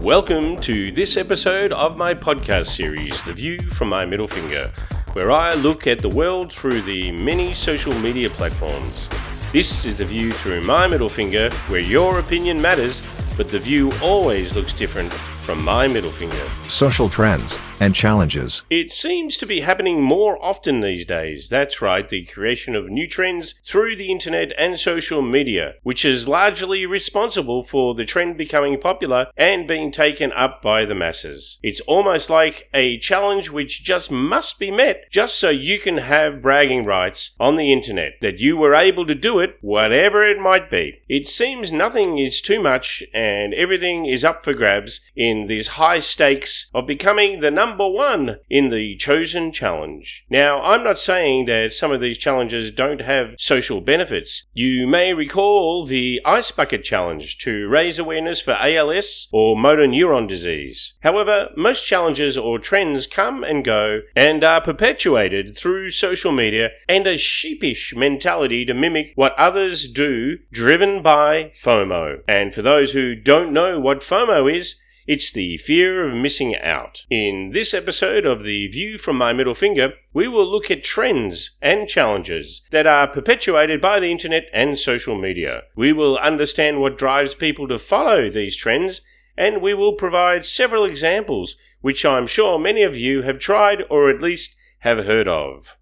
Welcome to this episode of my podcast series, The View from My Middle Finger, where I look at the world through the many social media platforms. This is the view through my middle finger, where your opinion matters, but the view always looks different from my middle finger. Social trends and challenges. It seems to be happening more often these days. That's right, the creation of new trends through the internet and social media, which is largely responsible for the trend becoming popular and being taken up by the masses. It's almost like a challenge which just must be met just so you can have bragging rights on the internet that you were able to do it, whatever it might be. It seems nothing is too much and everything is up for grabs in these high stakes of becoming the number one in the chosen challenge. Now, I'm not saying that some of these challenges don't have social benefits. You may recall the Ice Bucket Challenge to raise awareness for ALS or motor neuron disease. However, most challenges or trends come and go and are perpetuated through social media and a sheepish mentality to mimic what others do, driven by FOMO. And for those who don't know what FOMO is, it's the fear of missing out. In this episode of The View from My Middle Finger, we will look at trends and challenges that are perpetuated by the internet and social media. We will understand what drives people to follow these trends, and we will provide several examples which I'm sure many of you have tried or at least have heard of.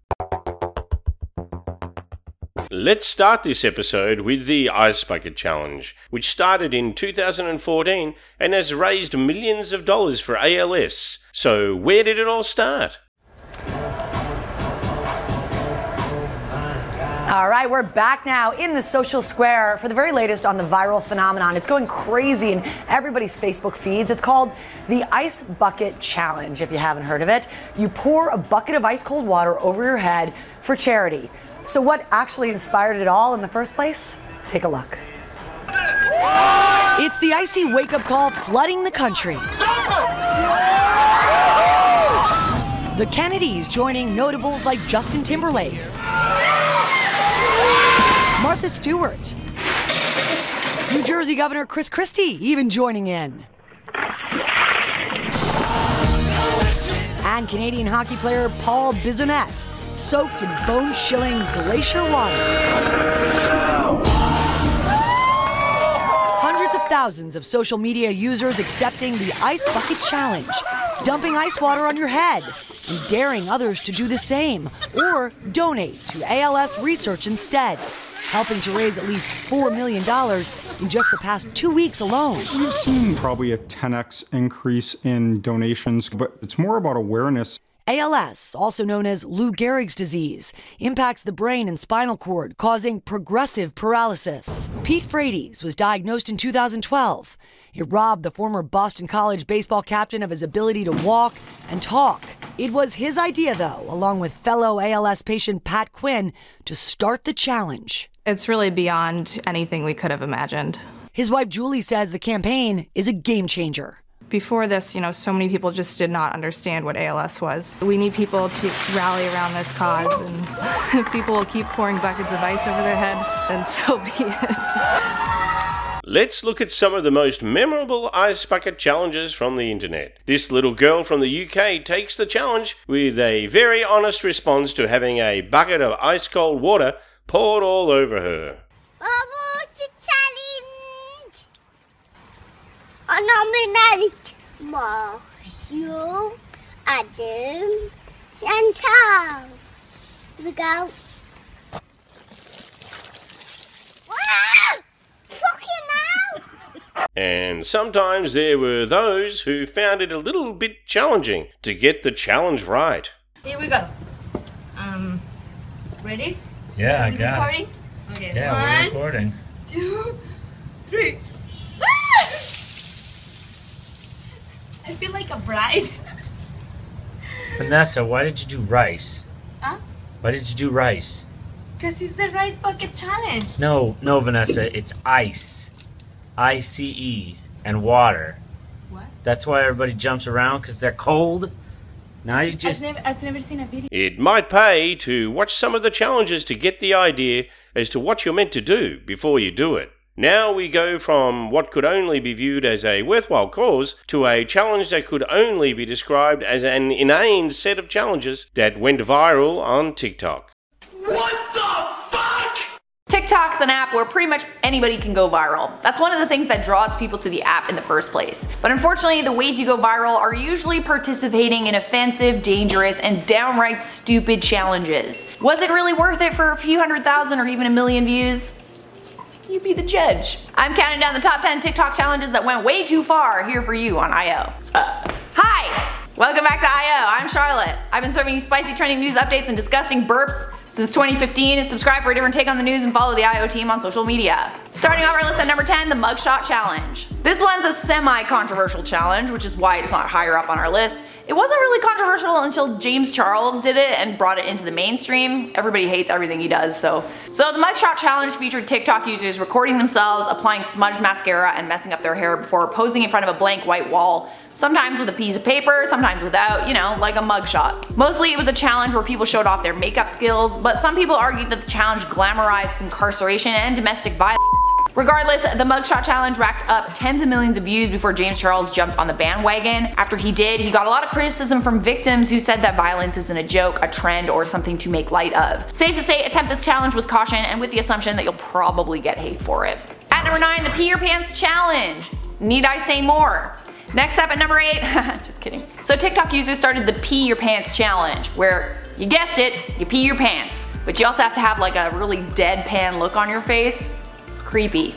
Let's start this episode with the Ice Bucket Challenge, which started in 2014 and has raised millions of dollars for ALS. So, where did it all start? All right, we're back now in the social square for the very latest on the viral phenomenon. It's going crazy in everybody's Facebook feeds. It's called the Ice Bucket Challenge, if you haven't heard of it. You pour a bucket of ice cold water over your head for charity. So, what actually inspired it all in the first place? Take a look. It's the icy wake up call flooding the country. The Kennedys joining notables like Justin Timberlake, Martha Stewart, New Jersey Governor Chris Christie even joining in. And Canadian hockey player Paul Bissonnette soaked in bone chilling glacier water. Hundreds of thousands of social media users accepting the Ice Bucket Challenge, dumping ice water on your head, and daring others to do the same or donate to ALS research instead, helping to raise at least $4 million in just the past two weeks alone. We've seen probably a 10x increase in donations, but it's more about awareness. ALS, also known as Lou Gehrig's disease, impacts the brain and spinal cord, causing progressive paralysis. Pete Frates was diagnosed in 2012. It robbed the former Boston College baseball captain of his ability to walk and talk. It was his idea, though, along with fellow ALS patient Pat Quinn, to start the challenge. It's really beyond anything we could have imagined. His wife Julie says the campaign is a game changer. Before this, you know, so many people just did not understand what ALS was. We need people to rally around this cause, and if people will keep pouring buckets of ice over their head, then so be it. Let's look at some of the most memorable ice bucket challenges from the internet. This little girl from the UK takes the challenge with a very honest response to having a bucket of ice cold water poured all over her. I nominate Matthew, Adam, Chantal. Here we go. Ah! Fucking hell! And sometimes there were those who found it a little bit challenging to get the challenge right. Here we go. Um, ready? Yeah, I You got it. recording? Okay. Yeah, we're recording. two, three. I feel like a bride. Vanessa, why did you do rice? Huh? Why did you do rice? Because it's the rice bucket challenge. No, no, Vanessa, it's ice. I C E and water. What? That's why everybody jumps around because they're cold. Now you I've just. never, I've never seen a video. It might pay to watch some of the challenges to get the idea as to what you're meant to do before you do it. Now we go from what could only be viewed as a worthwhile cause to a challenge that could only be described as an inane set of challenges that went viral on TikTok. What the fuck? TikTok's an app where pretty much anybody can go viral. That's one of the things that draws people to the app in the first place. But unfortunately, the ways you go viral are usually participating in offensive, dangerous, and downright stupid challenges. Was it really worth it for a few hundred thousand or even a million views? You be the judge. I'm counting down the top 10 TikTok challenges that went way too far here for you on IO. Uh, hi! Welcome back to IO. I'm Charlotte. I've been serving you spicy trending news updates and disgusting burps since 2015 subscribe for a different take on the news and follow the IO team on social media. Starting off our list at number 10, the Mugshot Challenge. This one's a semi-controversial challenge, which is why it's not higher up on our list. It wasn't really controversial until James Charles did it and brought it into the mainstream. Everybody hates everything he does, so. So the Mugshot Challenge featured TikTok users recording themselves, applying smudged mascara and messing up their hair before posing in front of a blank white wall, sometimes with a piece of paper, sometimes without, you know, like a mugshot. Mostly it was a challenge where people showed off their makeup skills, but some people argued that the challenge glamorized incarceration and domestic violence. Regardless, the mugshot challenge racked up tens of millions of views before James Charles jumped on the bandwagon. After he did, he got a lot of criticism from victims who said that violence isn't a joke, a trend, or something to make light of. Safe to say, attempt this challenge with caution and with the assumption that you'll probably get hate for it. At number 9, the Pee Your Pants Challenge. Need I say more? Next up at number 8, just kidding. So TikTok users started the Pee Your Pants Challenge, where, you guessed it, you pee your pants. But you also have to have like a really deadpan look on your face. Creepy.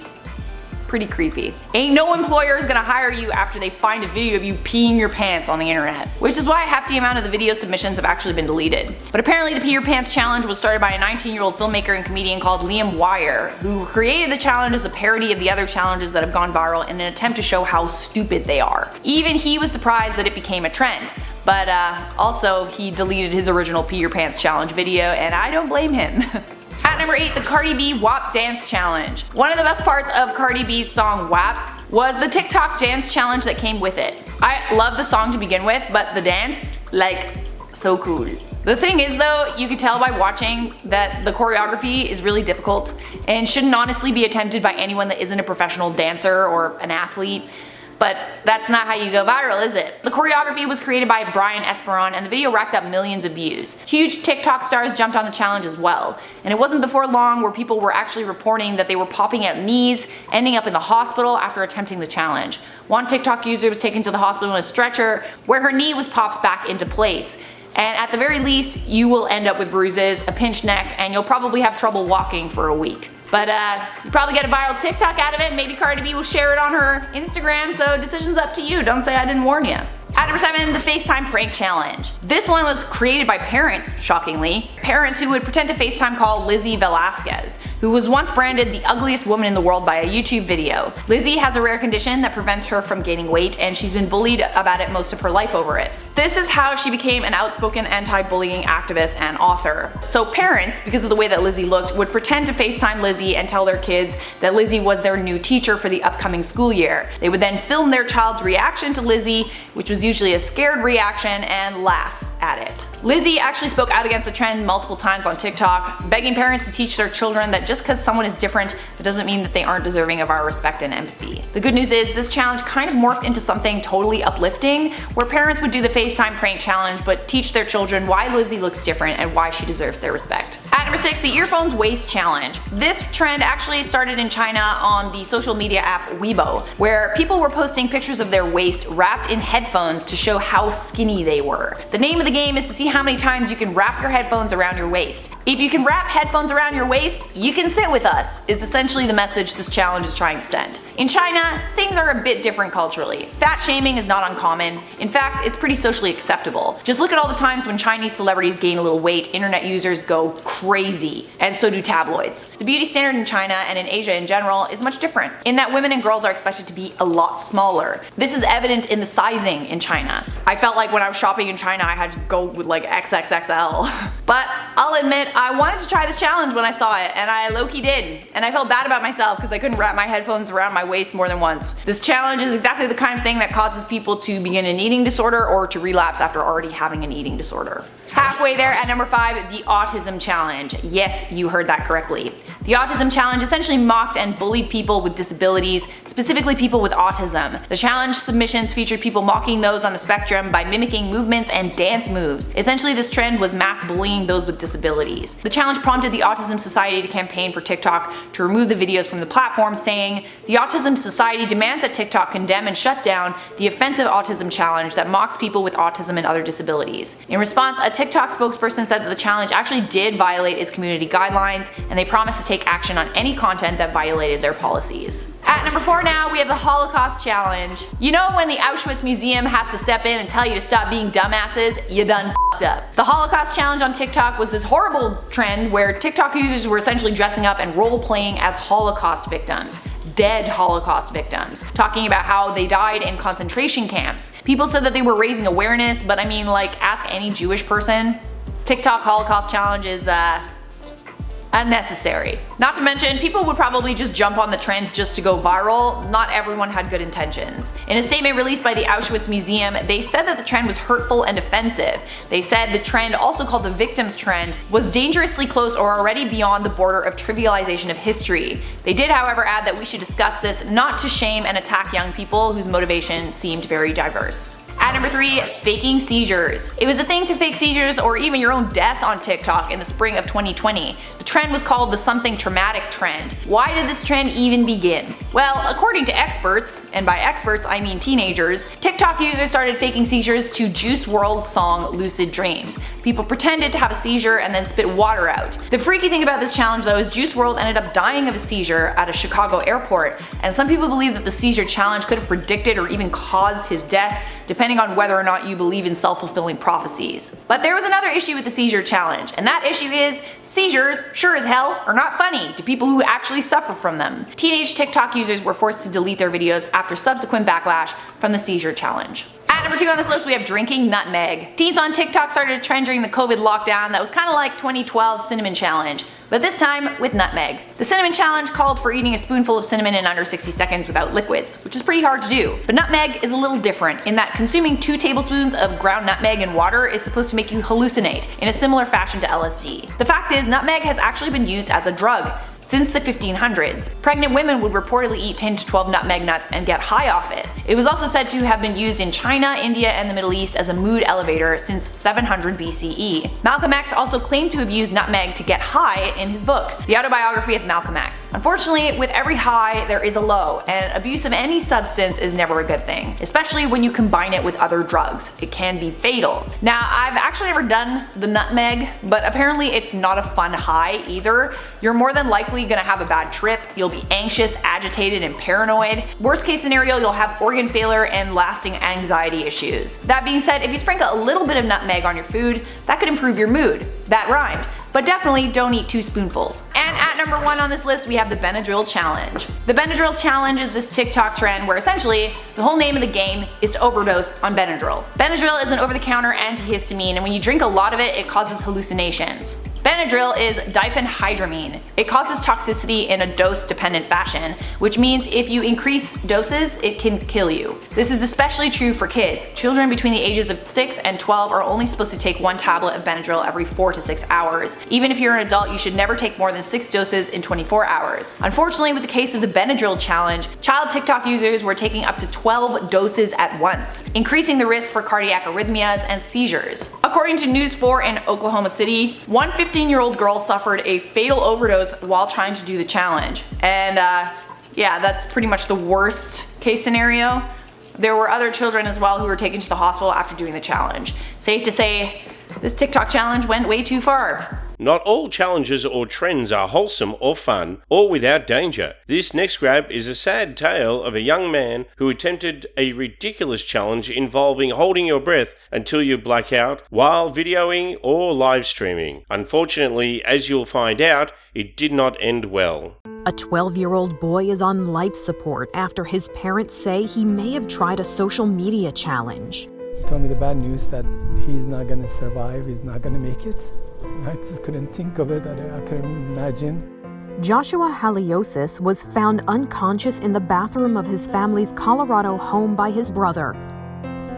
Pretty creepy. Ain't no employer is gonna hire you after they find a video of you peeing your pants on the internet. Which is why a hefty amount of the video submissions have actually been deleted. But apparently the Pee Your Pants challenge was started by a 19 year old filmmaker and comedian called Liam Wire, who created the challenge as a parody of the other challenges that have gone viral in an attempt to show how stupid they are. Even he was surprised that it became a trend. But uh, also, he deleted his original Pee Your Pants challenge video, and I don't blame him. At number 8, the Cardi B WAP Dance Challenge. One of the best parts of Cardi B's song WAP was the TikTok dance challenge that came with it. I love the song to begin with, but the dance, like, so cool. The thing is though, you could tell by watching that the choreography is really difficult and shouldn't honestly be attempted by anyone that isn't a professional dancer or an athlete. But that's not how you go viral, is it? The choreography was created by Brian Esperon and the video racked up millions of views. Huge TikTok stars jumped on the challenge as well. And it wasn't before long where people were actually reporting that they were popping out knees, ending up in the hospital after attempting the challenge. One TikTok user was taken to the hospital in a stretcher where her knee was popped back into place. And at the very least, you will end up with bruises, a pinched neck, and you'll probably have trouble walking for a week. But uh, you probably get a viral TikTok out of it. Maybe Cardi B will share it on her Instagram. So decision's up to you. Don't say I didn't warn you. At number 7, the FaceTime Prank Challenge. This one was created by parents, shockingly. Parents who would pretend to FaceTime call Lizzie Velasquez, who was once branded the ugliest woman in the world by a YouTube video. Lizzie has a rare condition that prevents her from gaining weight and she's been bullied about it most of her life over it. This is how she became an outspoken anti-bullying activist and author. So parents, because of the way that Lizzie looked, would pretend to FaceTime Lizzie and tell their kids that Lizzie was their new teacher for the upcoming school year. They would then film their child's reaction to Lizzie, which was usually a scared reaction, and laugh at it. Lizzie actually spoke out against the trend multiple times on TikTok, begging parents to teach their children that just because someone is different, it doesn't mean that they aren't deserving of our respect and empathy. The good news is this challenge kind of morphed into something totally uplifting, where parents would do the FaceTime prank challenge but teach their children why Lizzie looks different and why she deserves their respect. At number 6, the earphones waist challenge. This trend actually started in China on the social media app Weibo, where people were posting pictures of their waist wrapped in headphones to show how skinny they were. The name of the game is to see how many times you can wrap your headphones around your waist. If you can wrap headphones around your waist, you can sit with us, is essentially the message this challenge is trying to send. In China, things are a bit different culturally. Fat shaming is not uncommon. In fact, it's pretty socially acceptable. Just look at all the times when Chinese celebrities gain a little weight, internet users go crazy, and so do tabloids. The beauty standard in China and in Asia in general is much different, in that women and girls are expected to be a lot smaller. This is evident in the sizing in China. I felt like when I was shopping in China I had to go with like XXXL. But I'll admit, I wanted to try this challenge when I saw it, and I low key did. And I felt bad about myself because I couldn't wrap my headphones around my waist more than once. This challenge is exactly the kind of thing that causes people to begin an eating disorder or to relapse after already having an eating disorder. Halfway there at number five, the Autism Challenge. Yes, you heard that correctly. The Autism Challenge essentially mocked and bullied people with disabilities, specifically people with autism. The challenge submissions featured people mocking those on the spectrum by mimicking movements and dance moves. Essentially, this trend was mass bullying those with disabilities. The challenge prompted the Autism Society to campaign for TikTok to remove the videos from the platform, saying, The Autism Society demands that TikTok condemn and shut down the offensive autism challenge that mocks people with autism and other disabilities. In response, a spokesperson said that the challenge actually did violate its community guidelines, and they promised to take action on any content that violated their policies. At number four now, we have the Holocaust Challenge. You know when the Auschwitz Museum has to step in and tell you to stop being dumbasses? You done f***ed up. The Holocaust Challenge on TikTok was this horrible trend where TikTok users were essentially dressing up and role playing as Holocaust victims dead Holocaust victims, talking about how they died in concentration camps. People said that they were raising awareness, but I mean, like, ask any Jewish person. TikTok Holocaust Challenge is, uh, unnecessary. Not to mention, people would probably just jump on the trend just to go viral. Not everyone had good intentions. In a statement released by the Auschwitz Museum, they said that the trend was hurtful and offensive. They said the trend, also called the victims trend, was dangerously close or already beyond the border of trivialization of history. They did, however, add that we should discuss this not to shame and attack young people whose motivation seemed very diverse. At number three, faking seizures. It was a thing to fake seizures or even your own death on TikTok in the spring of 2020. The trend was called the something traumatic trend. Why did this trend even begin? Well, according to experts, and by experts I mean teenagers, TikTok users started faking seizures to Juice WRLD's song Lucid Dreams. People pretended to have a seizure and then spit water out. The freaky thing about this challenge though is Juice WRLD ended up dying of a seizure at a Chicago airport, and some people believe that the seizure challenge could have predicted or even caused his death depending on whether or not you believe in self-fulfilling prophecies. But there was another issue with the seizure challenge, and that issue is seizures, sure as hell, are not funny to people who actually suffer from them. Teenage TikTok users were forced to delete their videos after subsequent backlash from the seizure challenge. At number two on this list, we have drinking nutmeg. Teens on TikTok started a trend during the COVID lockdown that was kind of like 2012's cinnamon challenge but this time with nutmeg. The cinnamon challenge called for eating a spoonful of cinnamon in under 60 seconds without liquids, which is pretty hard to do. But nutmeg is a little different in that consuming 2 tablespoons of ground nutmeg in water is supposed to make you hallucinate in a similar fashion to LSD. The fact is, nutmeg has actually been used as a drug since the 1500s. Pregnant women would reportedly eat 10 to 12 nutmeg nuts and get high off it. It was also said to have been used in China, India, and the Middle East as a mood elevator since 700 BCE. Malcolm X also claimed to have used nutmeg to get high in his book, The Autobiography of Malcolm X. Unfortunately, with every high, there is a low, and abuse of any substance is never a good thing, especially when you combine it with other drugs. It can be fatal. Now, I've actually never done the nutmeg, but apparently it's not a fun high either. You're more than likely gonna have a bad trip, you'll be anxious, agitated, and paranoid. Worst case scenario, you'll have organ failure and lasting anxiety issues. That being said, if you sprinkle a little bit of nutmeg on your food, that could improve your mood. That rhymed but definitely don't eat two spoonfuls. And at number one on this list, we have the Benadryl Challenge. The Benadryl Challenge is this TikTok trend where essentially the whole name of the game is to overdose on Benadryl. Benadryl is an over the counter antihistamine, and when you drink a lot of it, it causes hallucinations. Benadryl is diphenhydramine. It causes toxicity in a dose dependent fashion, which means if you increase doses, it can kill you. This is especially true for kids. Children between the ages of 6 and 12 are only supposed to take one tablet of Benadryl every 4 to 6 hours. Even if you're an adult, you should never take more than 6 doses in 24 hours. Unfortunately, with the case of the Benadryl challenge, child TikTok users were taking up to 12 doses at once, increasing the risk for cardiac arrhythmias and seizures. According to News 4 in Oklahoma City, one 15 year old girl suffered a fatal overdose while trying to do the challenge. And uh, yeah, that's pretty much the worst case scenario. There were other children as well who were taken to the hospital after doing the challenge. Safe to say, this TikTok challenge went way too far. Not all challenges or trends are wholesome or fun or without danger. This next grab is a sad tale of a young man who attempted a ridiculous challenge involving holding your breath until you black out while videoing or live streaming. Unfortunately, as you'll find out, it did not end well. A 12 year old boy is on life support after his parents say he may have tried a social media challenge. He told me the bad news that he's not going to survive, he's not going to make it. I just couldn't think of it, I, I couldn't imagine. Joshua Haileyesus was found unconscious in the bathroom of his family's Colorado home by his brother.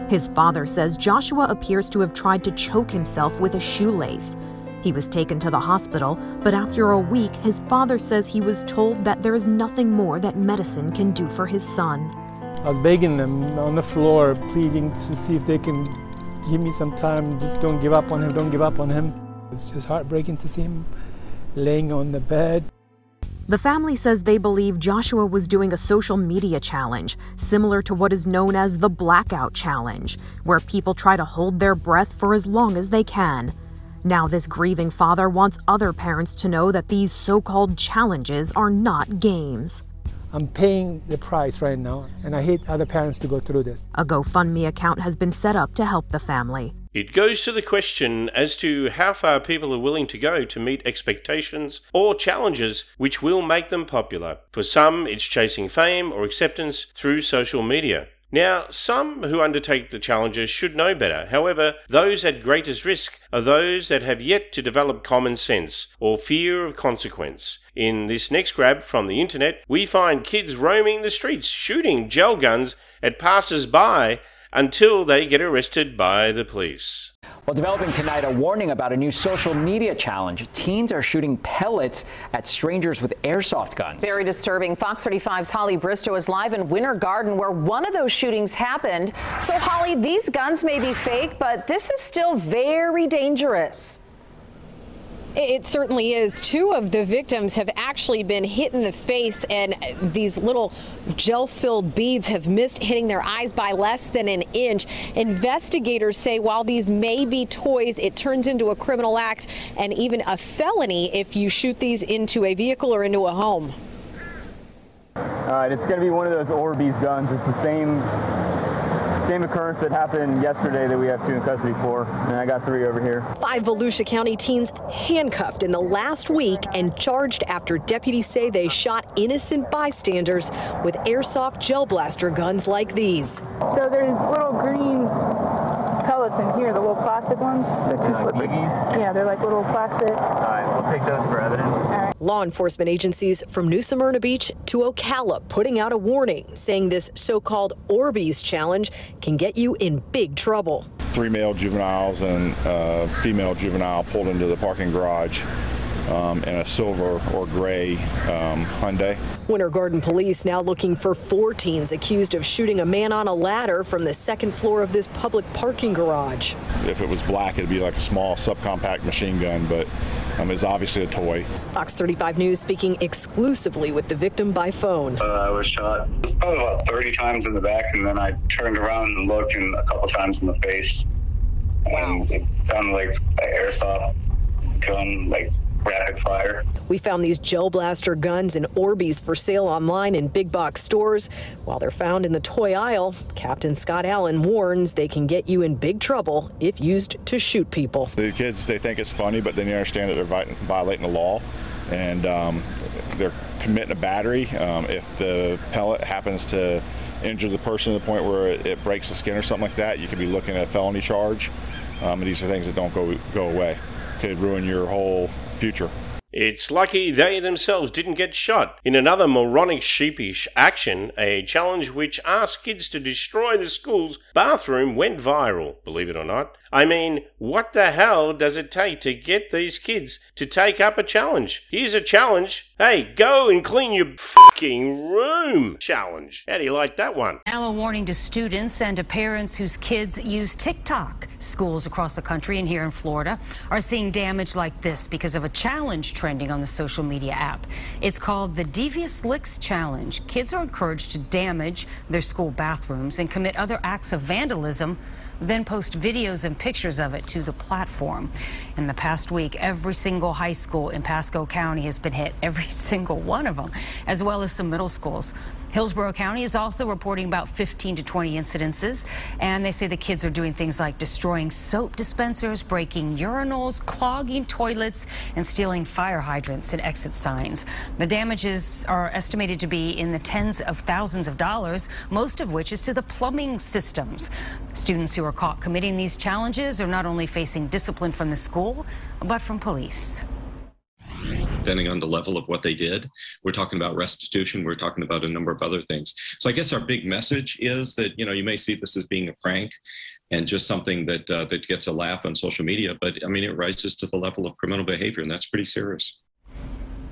His father says Joshua appears to have tried to choke himself with a shoelace. He was taken to the hospital, but after a week, his father says he was told that there is nothing more that medicine can do for his son. I was begging them on the floor, pleading to see if they can give me some time. Just don't give up on him, don't give up on him. It's just heartbreaking to see him laying on the bed. The family says they believe Joshua was doing a social media challenge, similar to what is known as the Blackout Challenge, where people try to hold their breath for as long as they can. Now, this grieving father wants other parents to know that these so called challenges are not games. I'm paying the price right now, and I hate other parents to go through this. A GoFundMe account has been set up to help the family. It goes to the question as to how far people are willing to go to meet expectations or challenges which will make them popular. For some, it's chasing fame or acceptance through social media. Now, some who undertake the challenges should know better. However, those at greatest risk are those that have yet to develop common sense or fear of consequence. In this next grab from the internet, we find kids roaming the streets shooting gel guns at passers by until they get arrested by the police. Well, developing tonight, a warning about a new social media challenge. Teens are shooting pellets at strangers with airsoft guns. Very disturbing. Fox 35's Holly Bristow is live in Winter Garden, where one of those shootings happened. So, Holly, these guns may be fake, but this is still very dangerous. It certainly is. Two of the victims have actually been hit in the face, and these little gel filled beads have missed hitting their eyes by less than an inch. Investigators say while these may be toys, it turns into a criminal act and even a felony if you shoot these into a vehicle or into a home. All right, it's going to be one of those Orbeez guns. It's the same same occurrence that happened yesterday that we have two in custody for, and I got three over here. Five Volusia County teens handcuffed in the last week and charged after deputies say they shot innocent bystanders with airsoft gel blaster guns like these. So there's little green pellets in here, the little plastic ones. They're too slippery. Yeah, they're like little plastic. All right, we'll take those for evidence. Law enforcement agencies from New Smyrna Beach to Ocala putting out a warning saying this so called Orbeez challenge can get you in big trouble. Three male juveniles and a female juvenile pulled into the parking garage um, in a silver or gray um, Hyundai. Winter Garden police now looking for four teens accused of shooting a man on a ladder from the second floor of this public parking garage. If it was black, it'd be like a small subcompact machine gun, but um, it's obviously a toy. Fox 35 News speaking exclusively with the victim by phone. Uh, I was shot probably about 30 times in the back, and then I turned around and looked and a couple times in the face. And it sounded like an airsoft gun, like rapid fire. We found these gel blaster guns and Orbeez for sale online in big box stores. While they're found in the toy aisle, Captain Scott Allen warns they can get you in big trouble if used to shoot people. The kids, they think it's funny, but then you understand that they're violating the law and um, they're committing a battery. Um, if the pellet happens to injure the person to the point where it, it breaks the skin or something like that, you could be looking at a felony charge. Um, and these are things that don't go go away. Could ruin your whole future. It's lucky they themselves didn't get shot. In another moronic sheepish action, a challenge which asked kids to destroy the school's bathroom went viral, believe it or not. I mean, what the hell does it take to get these kids to take up a challenge? Here's a challenge. Hey, go and clean your fucking room challenge. How do you like that one? Now a warning to students and to parents whose kids use TikTok. Schools across the country and here in Florida are seeing damage like this because of a challenge trending on the social media app. It's called the Devious Licks Challenge. Kids are encouraged to damage their school bathrooms and commit other acts of vandalism then post videos and pictures of it to the platform. In the past week, every single high school in Pasco County has been hit, every single one of them, as well as some middle schools. Hillsborough County is also reporting about 15 to 20 incidences, and they say the kids are doing things like destroying soap dispensers, breaking urinals, clogging toilets, and stealing fire hydrants and exit signs. The damages are estimated to be in the tens of thousands of dollars, most of which is to the plumbing systems. Students who are caught committing these challenges are not only facing discipline from the school, but from police depending on the level of what they did. We're talking about restitution. We're talking about a number of other things. So I guess our big message is that you know you may see this as being a prank and just something that uh, that gets a laugh on social media, but I mean it rises to the level of criminal behavior, and that's pretty serious.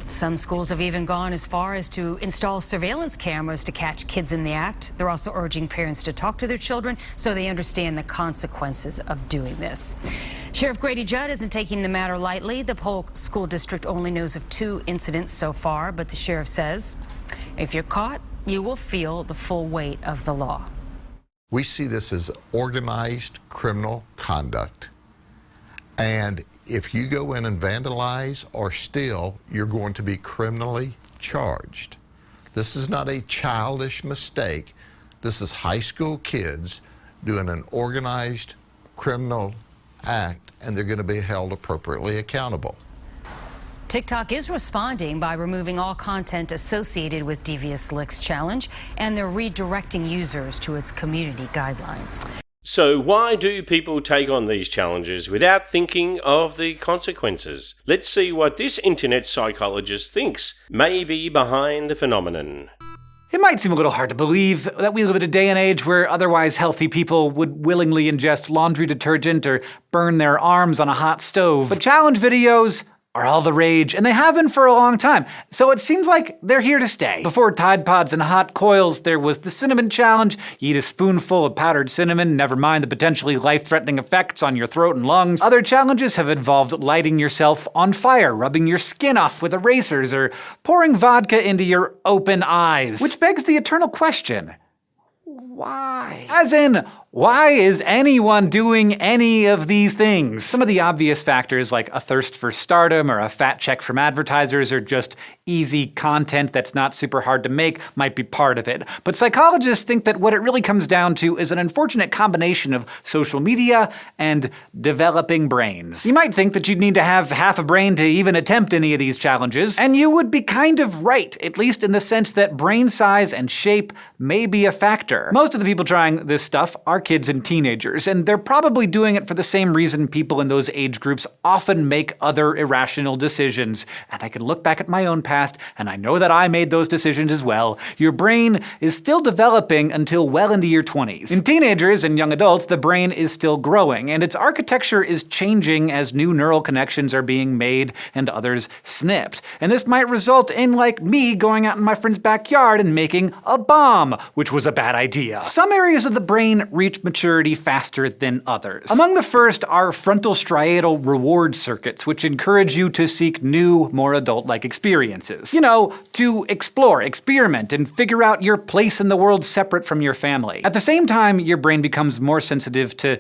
Some schools have even gone as far as to install surveillance cameras to catch kids in the act. They're also urging parents to talk to their children so they understand the consequences of doing this. Sheriff Grady Judd isn't taking the matter lightly. The Polk School District only knows of two incidents so far, but the sheriff says if you're caught, you will feel the full weight of the law. We see this as organized criminal conduct. And if you go in and vandalize or steal, you're going to be criminally charged. This is not a childish mistake. This is high school kids doing an organized criminal act, and they're going to be held appropriately accountable. TikTok is responding by removing all content associated with Devious Licks Challenge, and they're redirecting users to its community guidelines. So, why do people take on these challenges without thinking of the consequences? Let's see what this internet psychologist thinks may be behind the phenomenon. It might seem a little hard to believe that we live in a day and age where otherwise healthy people would willingly ingest laundry detergent or burn their arms on a hot stove. But challenge videos are all the rage, and they have been for a long time. So it seems like they're here to stay. Before Tide Pods and hot coils, there was the cinnamon challenge. eat a spoonful of powdered cinnamon, never mind the potentially life threatening effects on your throat and lungs. Other challenges have involved lighting yourself on fire, rubbing your skin off with erasers, or pouring vodka into your open eyes. Which begs the eternal question why? As in, why is anyone doing any of these things? Some of the obvious factors, like a thirst for stardom or a fat check from advertisers, or just easy content that's not super hard to make, might be part of it. But psychologists think that what it really comes down to is an unfortunate combination of social media and developing brains. You might think that you'd need to have half a brain to even attempt any of these challenges, and you would be kind of right, at least in the sense that brain size and shape may be a factor. Most of the people trying this stuff are kids and teenagers, and they're probably doing it for the same reason people in those age groups often make other irrational decisions. And I can look back at my own past, and I know that I made those decisions as well. Your brain is still developing until well into your 20s. In teenagers and young adults, the brain is still growing, and its architecture is changing as new neural connections are being made and others snipped. And this might result in, like, me going out in my friend's backyard and making a bomb, which was a bad idea. Some areas of the brain reach maturity faster than others. Among the first are frontal striatal reward circuits, which encourage you to seek new, more adult like experiences. You know, to explore, experiment, and figure out your place in the world separate from your family. At the same time, your brain becomes more sensitive to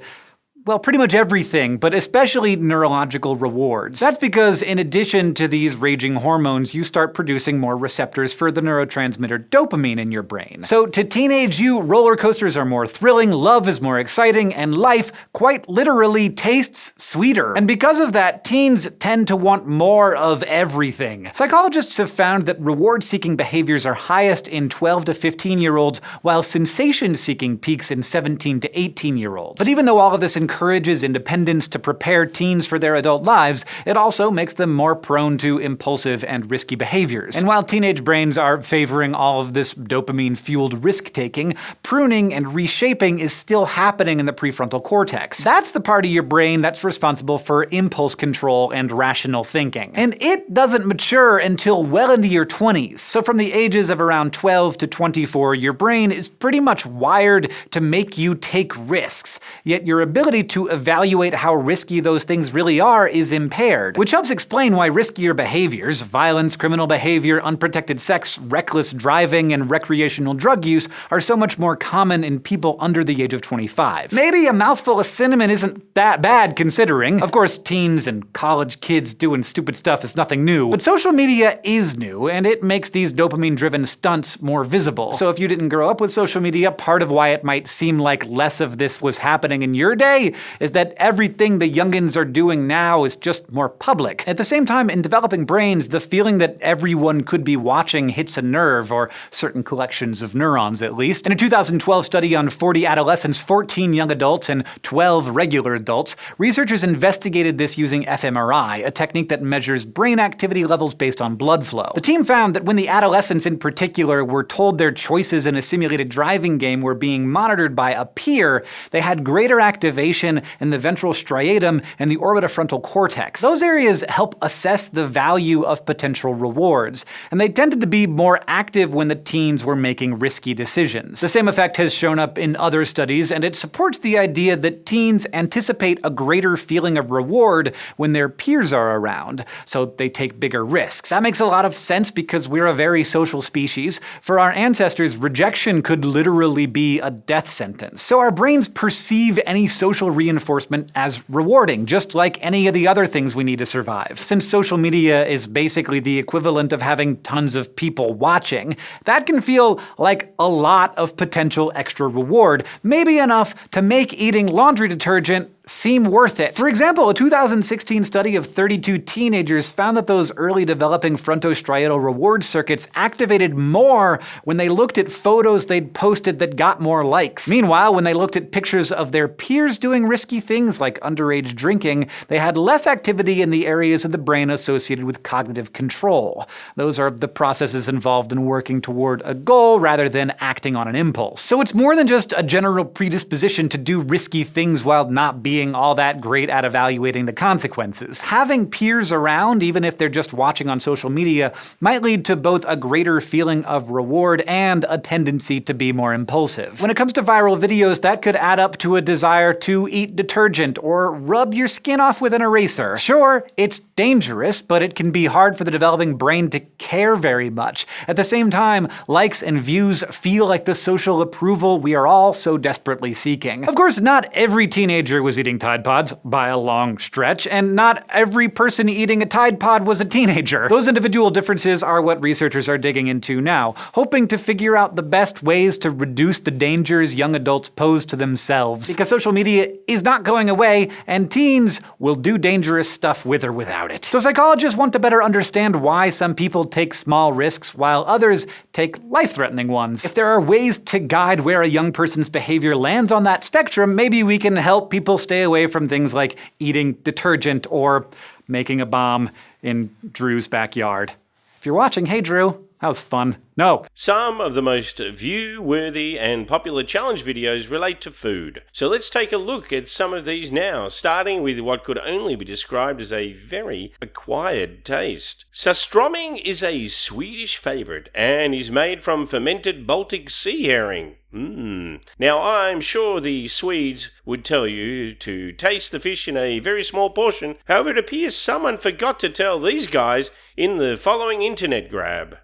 well, pretty much everything, but especially neurological rewards. That's because, in addition to these raging hormones, you start producing more receptors for the neurotransmitter dopamine in your brain. So, to teenage you, roller coasters are more thrilling, love is more exciting, and life quite literally tastes sweeter. And because of that, teens tend to want more of everything. Psychologists have found that reward seeking behaviors are highest in 12 to 15 year olds, while sensation seeking peaks in 17 to 18 year olds. But even though all of this encourages independence to prepare teens for their adult lives, it also makes them more prone to impulsive and risky behaviors. And while teenage brains are favoring all of this dopamine fueled risk taking, pruning and reshaping is still happening in the prefrontal cortex. That's the part of your brain that's responsible for impulse control and rational thinking. And it doesn't mature until well into your 20s. So from the ages of around 12 to 24, your brain is pretty much wired to make you take risks. Yet your ability to evaluate how risky those things really are is impaired, which helps explain why riskier behaviors, violence, criminal behavior, unprotected sex, reckless driving, and recreational drug use, are so much more common in people under the age of 25. Maybe a mouthful of cinnamon isn't that bad considering. Of course, teens and college kids doing stupid stuff is nothing new, but social media is new, and it makes these dopamine driven stunts more visible. So if you didn't grow up with social media, part of why it might seem like less of this was happening in your day is that everything the youngins are doing now is just more public. At the same time, in developing brains, the feeling that everyone could be watching hits a nerve, or certain collections of neurons at least. In a 2012 study on 40 adolescents, 14 young adults, and 12 regular adults, researchers investigated this using fMRI, a technique that measures brain activity levels based on blood flow. The team found that when the adolescents in particular were told their choices in a simulated driving game were being monitored by a peer, they had greater activation in the ventral striatum and the orbitofrontal cortex. Those areas help assess the value of potential rewards, and they tended to be more active when the teens were making risky decisions. The same effect has shown up in other studies, and it supports the idea that teens anticipate a greater feeling of reward when their peers are around, so they take bigger risks. That makes a lot of sense because we're a very social species. For our ancestors, rejection could literally be a death sentence. So our brains perceive any social reinforcement as rewarding, just like any of the other things we need to survive. Since social media is basically the equivalent of having tons of people watching, that can feel like a lot of potential extra reward, maybe enough to make eating laundry detergent seem worth it. For example, a 2016 study of 32 teenagers found that those early developing frontostriatal reward circuits activated more when they looked at photos they'd posted that got more likes. Meanwhile, when they looked at pictures of their peers doing risky things like underage drinking, they had less activity in the areas of the brain associated with cognitive control. Those are the processes involved in working toward a goal rather than acting on an impulse. So it's more than just a general predisposition to do risky things while not being being all that great at evaluating the consequences. Having peers around, even if they're just watching on social media, might lead to both a greater feeling of reward and a tendency to be more impulsive. When it comes to viral videos, that could add up to a desire to eat detergent or rub your skin off with an eraser. Sure, it's dangerous, but it can be hard for the developing brain to care very much. At the same time, likes and views feel like the social approval we are all so desperately seeking. Of course, not every teenager was eating Tide Pods by a long stretch, and not every person eating a Tide Pod was a teenager. Those individual differences are what researchers are digging into now, hoping to figure out the best ways to reduce the dangers young adults pose to themselves. Because social media is not going away, and teens will do dangerous stuff with or without it. So psychologists want to better understand why some people take small risks while others take life threatening ones. If there are ways to guide where a young person's behavior lands on that spectrum, maybe we can help people stay away from things like eating detergent or making a bomb in Drew's backyard. If you're watching, hey Drew, that was fun. No. Some of the most view worthy and popular challenge videos relate to food. So let's take a look at some of these now, starting with what could only be described as a very acquired taste. Surströmming is a Swedish favourite and is made from fermented Baltic sea herring. Mmm. Now, I'm sure the Swedes would tell you to taste the fish in a very small portion. However, it appears someone forgot to tell these guys in the following internet grab.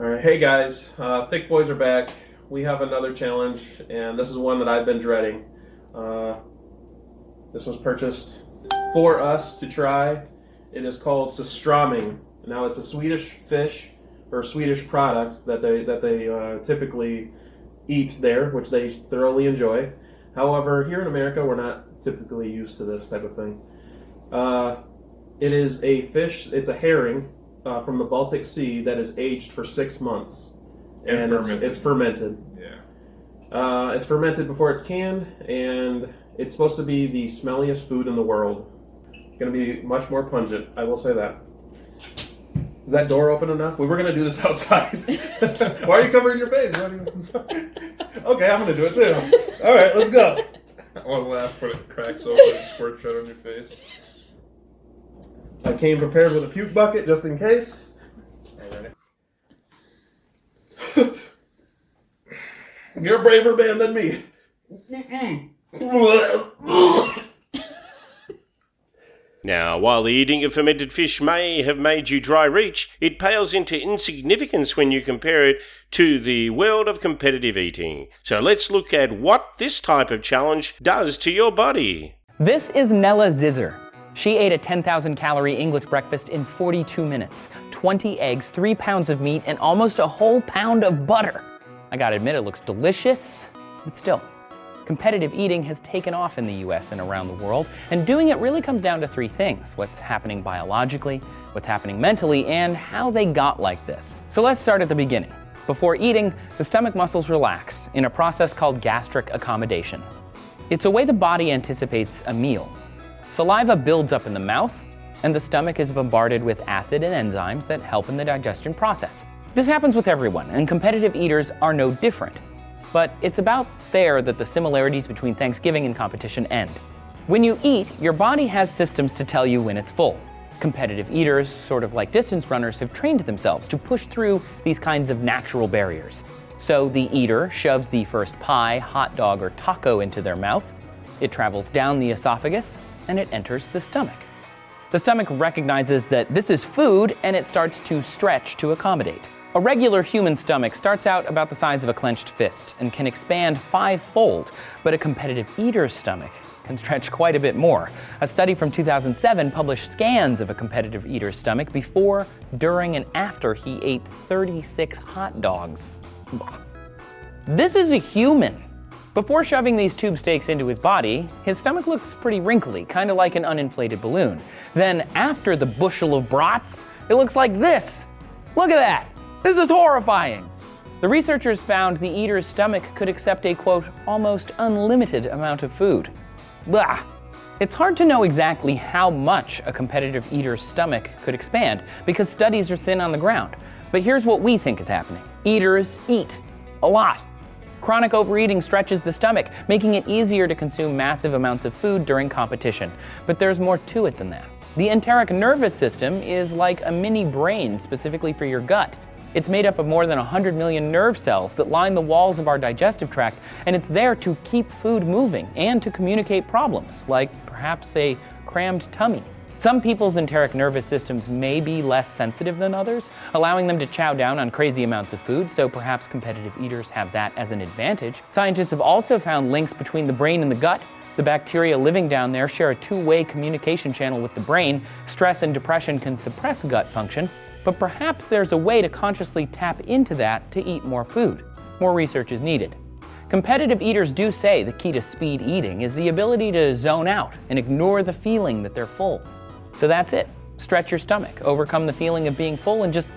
All right, hey guys, uh, Thick Boys are back. We have another challenge, and this is one that I've been dreading. Uh, this was purchased for us to try. It is called Surströmming. Now, it's a Swedish fish or Swedish product that they that they uh, typically eat there, which they thoroughly enjoy. However, here in America, we're not typically used to this type of thing. Uh, it is a fish. It's a herring uh, from the Baltic Sea that is aged for six months, And and, it's, fermented. it's fermented. Yeah. Uh, it's fermented before it's canned, and it's supposed to be the smelliest food in the world. It's going to be much more pungent. I will say that. Is that door open enough? We were going to do this outside. Why are you covering your face? You- okay, I'm going to do it too. All right, let's go. I want to laugh when it cracks open and squirts right on your face. I came prepared with a puke bucket just in case. You're a braver man than me. Now, while the eating of fermented fish may have made you dry reach, it pales into insignificance when you compare it to the world of competitive eating. So let's look at what this type of challenge does to your body. This is Nela Zisser. She ate a 10,000 calorie English breakfast in 42 minutes 20 eggs, 3 pounds of meat, and almost a whole pound of butter. I gotta admit, it looks delicious, but still, Competitive eating has taken off in the US and around the world, and doing it really comes down to three things what's happening biologically, what's happening mentally, and how they got like this. So let's start at the beginning. Before eating, the stomach muscles relax in a process called gastric accommodation. It's a way the body anticipates a meal. Saliva builds up in the mouth, and the stomach is bombarded with acid and enzymes that help in the digestion process. This happens with everyone, and competitive eaters are no different. But it's about there that the similarities between Thanksgiving and competition end. When you eat, your body has systems to tell you when it's full. Competitive eaters, sort of like distance runners, have trained themselves to push through these kinds of natural barriers. So the eater shoves the first pie, hot dog, or taco into their mouth. It travels down the esophagus and it enters the stomach. The stomach recognizes that this is food and it starts to stretch to accommodate. A regular human stomach starts out about the size of a clenched fist and can expand five-fold, but a competitive eater's stomach can stretch quite a bit more. A study from 2007 published scans of a competitive eater's stomach before, during, and after he ate 36 hot dogs. This is a human. Before shoving these tube steaks into his body, his stomach looks pretty wrinkly, kind of like an uninflated balloon. Then, after the bushel of brats, it looks like this. Look at that! This is horrifying! The researchers found the eater's stomach could accept a quote, almost unlimited amount of food. Blah! It's hard to know exactly how much a competitive eater's stomach could expand because studies are thin on the ground. But here's what we think is happening eaters eat a lot. Chronic overeating stretches the stomach, making it easier to consume massive amounts of food during competition. But there's more to it than that. The enteric nervous system is like a mini brain specifically for your gut. It's made up of more than 100 million nerve cells that line the walls of our digestive tract, and it's there to keep food moving and to communicate problems, like perhaps a crammed tummy. Some people's enteric nervous systems may be less sensitive than others, allowing them to chow down on crazy amounts of food, so perhaps competitive eaters have that as an advantage. Scientists have also found links between the brain and the gut. The bacteria living down there share a two way communication channel with the brain. Stress and depression can suppress gut function, but perhaps there's a way to consciously tap into that to eat more food. More research is needed. Competitive eaters do say the key to speed eating is the ability to zone out and ignore the feeling that they're full. So that's it. Stretch your stomach, overcome the feeling of being full, and just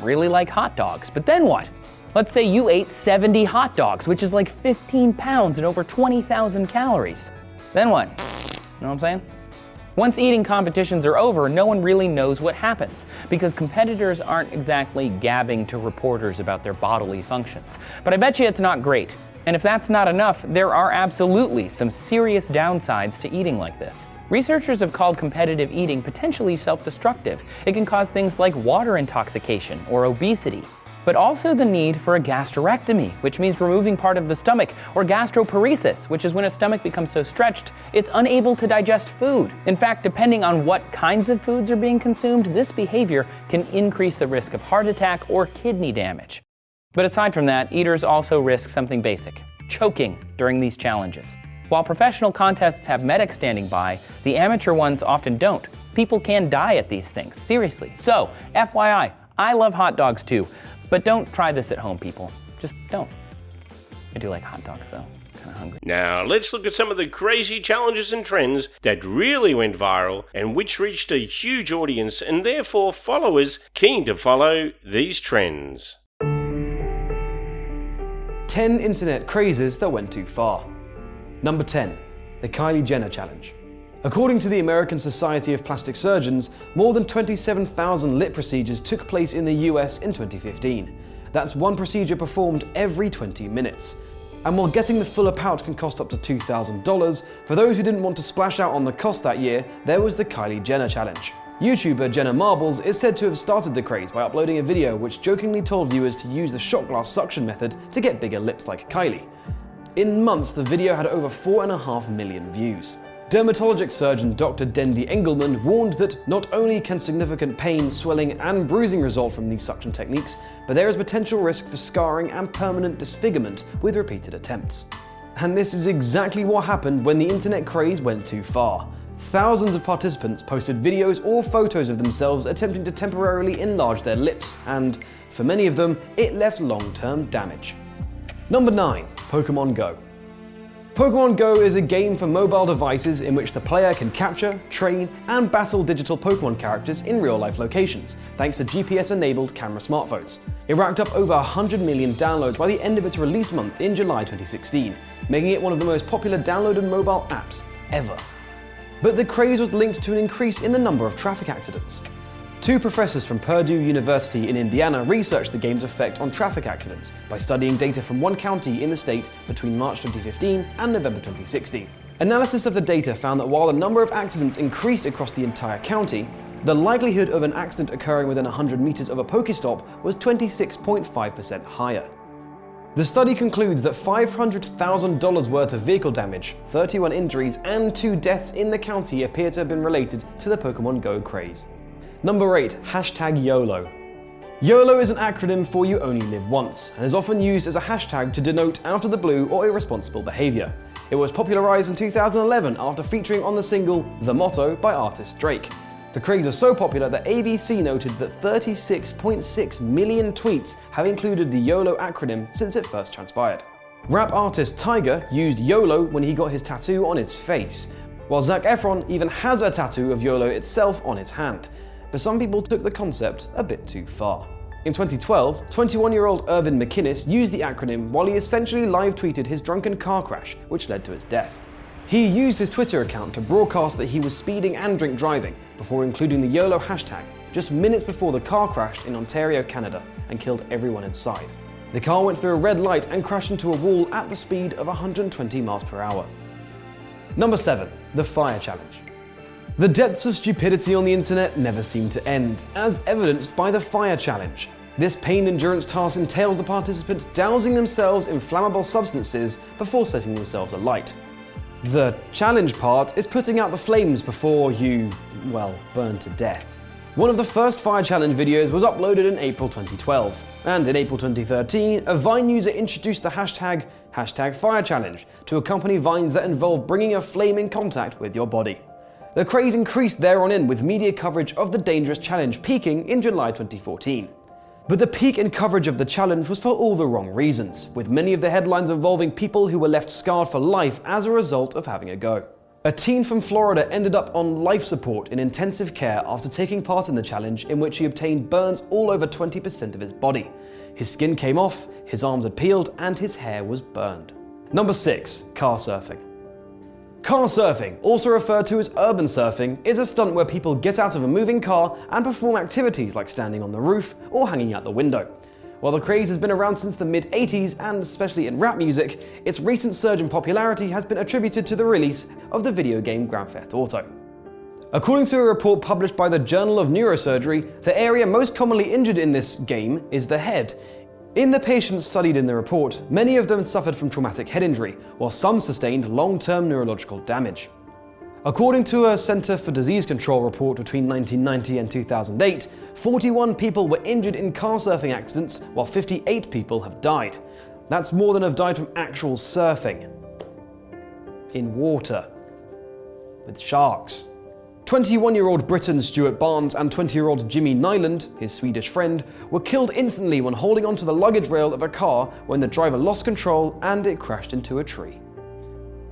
really like hot dogs. But then what? Let's say you ate 70 hot dogs, which is like 15 pounds and over 20,000 calories. Then what? You know what I'm saying? Once eating competitions are over, no one really knows what happens because competitors aren't exactly gabbing to reporters about their bodily functions. But I bet you it's not great. And if that's not enough, there are absolutely some serious downsides to eating like this. Researchers have called competitive eating potentially self destructive. It can cause things like water intoxication or obesity, but also the need for a gastrectomy, which means removing part of the stomach, or gastroparesis, which is when a stomach becomes so stretched it's unable to digest food. In fact, depending on what kinds of foods are being consumed, this behavior can increase the risk of heart attack or kidney damage. But aside from that, eaters also risk something basic choking during these challenges. While professional contests have medics standing by, the amateur ones often don't. People can die at these things, seriously. So, FYI, I love hot dogs too, but don't try this at home, people. Just don't. I do like hot dogs though. Kind of hungry. Now, let's look at some of the crazy challenges and trends that really went viral and which reached a huge audience and therefore followers keen to follow these trends. 10 internet crazes that went too far. Number 10, the Kylie Jenner Challenge. According to the American Society of Plastic Surgeons, more than 27,000 lip procedures took place in the US in 2015. That's one procedure performed every 20 minutes. And while getting the fuller pout can cost up to $2,000, for those who didn't want to splash out on the cost that year, there was the Kylie Jenner Challenge. YouTuber Jenna Marbles is said to have started the craze by uploading a video which jokingly told viewers to use the shot glass suction method to get bigger lips like Kylie. In months, the video had over 4.5 million views. Dermatologic surgeon Dr. Dendy Engelman warned that not only can significant pain, swelling, and bruising result from these suction techniques, but there is potential risk for scarring and permanent disfigurement with repeated attempts. And this is exactly what happened when the internet craze went too far. Thousands of participants posted videos or photos of themselves attempting to temporarily enlarge their lips, and for many of them, it left long term damage. Number 9 Pokemon Go. Pokemon Go is a game for mobile devices in which the player can capture, train, and battle digital Pokemon characters in real life locations, thanks to GPS enabled camera smartphones. It racked up over 100 million downloads by the end of its release month in July 2016, making it one of the most popular downloaded mobile apps ever. But the craze was linked to an increase in the number of traffic accidents. Two professors from Purdue University in Indiana researched the game's effect on traffic accidents by studying data from one county in the state between March 2015 and November 2016. Analysis of the data found that while the number of accidents increased across the entire county, the likelihood of an accident occurring within 100 meters of a Pokestop was 26.5% higher. The study concludes that $500,000 worth of vehicle damage, 31 injuries, and two deaths in the county appear to have been related to the Pokemon Go craze. Number 8. Hashtag YOLO. YOLO is an acronym for You Only Live Once, and is often used as a hashtag to denote out of the blue or irresponsible behaviour. It was popularised in 2011 after featuring on the single The Motto by artist Drake. The craze was so popular that ABC noted that 36.6 million tweets have included the YOLO acronym since it first transpired. Rap artist Tyga used YOLO when he got his tattoo on his face, while Zac Efron even has a tattoo of YOLO itself on his hand but some people took the concept a bit too far. In 2012, 21 year old Ervin McKinness used the acronym while he essentially live tweeted his drunken car crash, which led to his death. He used his Twitter account to broadcast that he was speeding and drink driving before including the YOLO hashtag just minutes before the car crashed in Ontario, Canada, and killed everyone inside. The car went through a red light and crashed into a wall at the speed of 120 miles per hour. Number 7. The Fire Challenge. The depths of stupidity on the internet never seem to end, as evidenced by the Fire Challenge. This pain endurance task entails the participants dousing themselves in flammable substances before setting themselves alight. The challenge part is putting out the flames before you, well, burn to death. One of the first Fire Challenge videos was uploaded in April 2012, and in April 2013, a Vine user introduced the hashtag, hashtag Fire Challenge to accompany vines that involve bringing a flame in contact with your body. The craze increased thereon in with media coverage of the dangerous challenge peaking in July 2014. But the peak in coverage of the challenge was for all the wrong reasons, with many of the headlines involving people who were left scarred for life as a result of having a go. A teen from Florida ended up on life support in intensive care after taking part in the challenge, in which he obtained burns all over 20% of his body. His skin came off, his arms had peeled, and his hair was burned. Number 6. Car surfing. Car surfing, also referred to as urban surfing, is a stunt where people get out of a moving car and perform activities like standing on the roof or hanging out the window. While the craze has been around since the mid 80s, and especially in rap music, its recent surge in popularity has been attributed to the release of the video game Grand Theft Auto. According to a report published by the Journal of Neurosurgery, the area most commonly injured in this game is the head, in the patients studied in the report, many of them suffered from traumatic head injury, while some sustained long term neurological damage. According to a Center for Disease Control report between 1990 and 2008, 41 people were injured in car surfing accidents, while 58 people have died. That's more than have died from actual surfing. In water. With sharks. 21 year old Briton Stuart Barnes and 20 year old Jimmy Nyland, his Swedish friend, were killed instantly when holding onto the luggage rail of a car when the driver lost control and it crashed into a tree.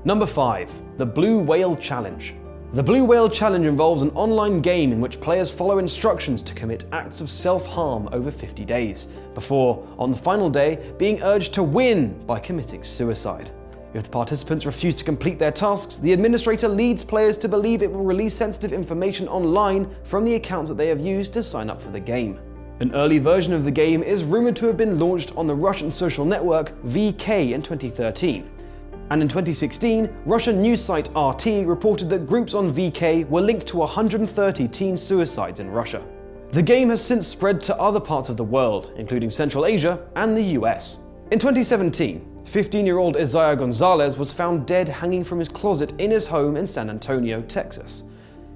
Number 5. The Blue Whale Challenge. The Blue Whale Challenge involves an online game in which players follow instructions to commit acts of self harm over 50 days, before, on the final day, being urged to win by committing suicide. If the participants refuse to complete their tasks, the administrator leads players to believe it will release sensitive information online from the accounts that they have used to sign up for the game. An early version of the game is rumored to have been launched on the Russian social network VK in 2013. And in 2016, Russian news site RT reported that groups on VK were linked to 130 teen suicides in Russia. The game has since spread to other parts of the world, including Central Asia and the US. In 2017, 15 year old Isaiah Gonzalez was found dead hanging from his closet in his home in San Antonio, Texas.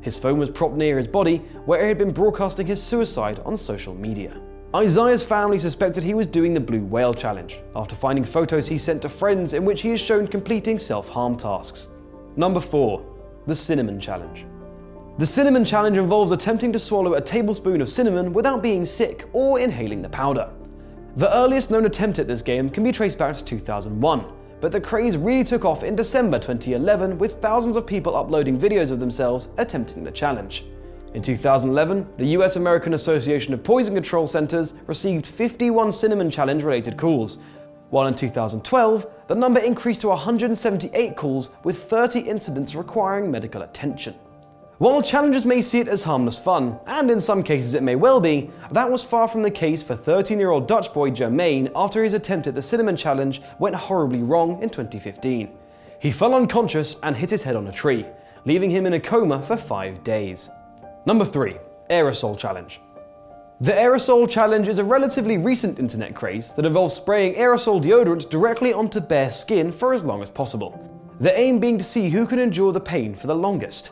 His phone was propped near his body, where he had been broadcasting his suicide on social media. Isaiah's family suspected he was doing the Blue Whale Challenge after finding photos he sent to friends in which he is shown completing self harm tasks. Number 4. The Cinnamon Challenge. The Cinnamon Challenge involves attempting to swallow a tablespoon of cinnamon without being sick or inhaling the powder. The earliest known attempt at this game can be traced back to 2001, but the craze really took off in December 2011 with thousands of people uploading videos of themselves attempting the challenge. In 2011, the US American Association of Poison Control Centers received 51 Cinnamon Challenge related calls, while in 2012, the number increased to 178 calls with 30 incidents requiring medical attention. While challengers may see it as harmless fun, and in some cases it may well be, that was far from the case for 13 year old Dutch boy Jermaine after his attempt at the Cinnamon Challenge went horribly wrong in 2015. He fell unconscious and hit his head on a tree, leaving him in a coma for five days. Number 3. Aerosol Challenge. The aerosol challenge is a relatively recent internet craze that involves spraying aerosol deodorant directly onto bare skin for as long as possible. The aim being to see who can endure the pain for the longest.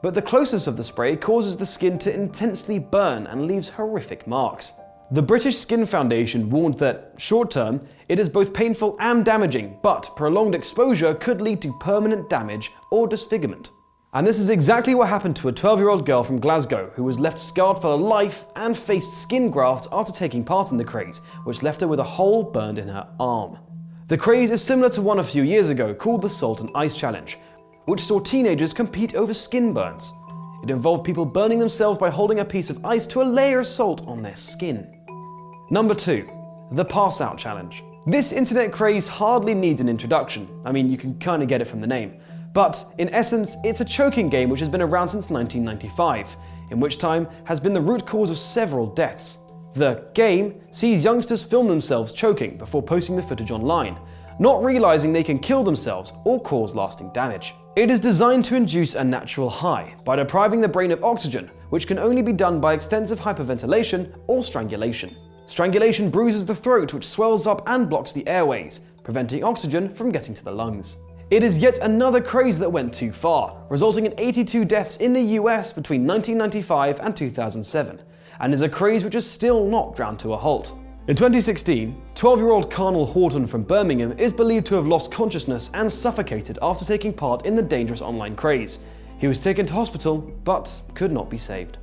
But the closeness of the spray causes the skin to intensely burn and leaves horrific marks. The British Skin Foundation warned that, short term, it is both painful and damaging, but prolonged exposure could lead to permanent damage or disfigurement. And this is exactly what happened to a 12 year old girl from Glasgow who was left scarred for life and faced skin grafts after taking part in the craze, which left her with a hole burned in her arm. The craze is similar to one a few years ago called the Salt and Ice Challenge, which saw teenagers compete over skin burns. It involved people burning themselves by holding a piece of ice to a layer of salt on their skin. Number 2. The Pass Out Challenge. This internet craze hardly needs an introduction. I mean, you can kinda get it from the name. But in essence, it's a choking game which has been around since 1995, in which time has been the root cause of several deaths. The game sees youngsters film themselves choking before posting the footage online, not realizing they can kill themselves or cause lasting damage. It is designed to induce a natural high by depriving the brain of oxygen, which can only be done by extensive hyperventilation or strangulation. Strangulation bruises the throat, which swells up and blocks the airways, preventing oxygen from getting to the lungs. It is yet another craze that went too far, resulting in 82 deaths in the US between 1995 and 2007, and is a craze which is still not ground to a halt. In 2016, 12 year old Carnell Horton from Birmingham is believed to have lost consciousness and suffocated after taking part in the dangerous online craze. He was taken to hospital but could not be saved.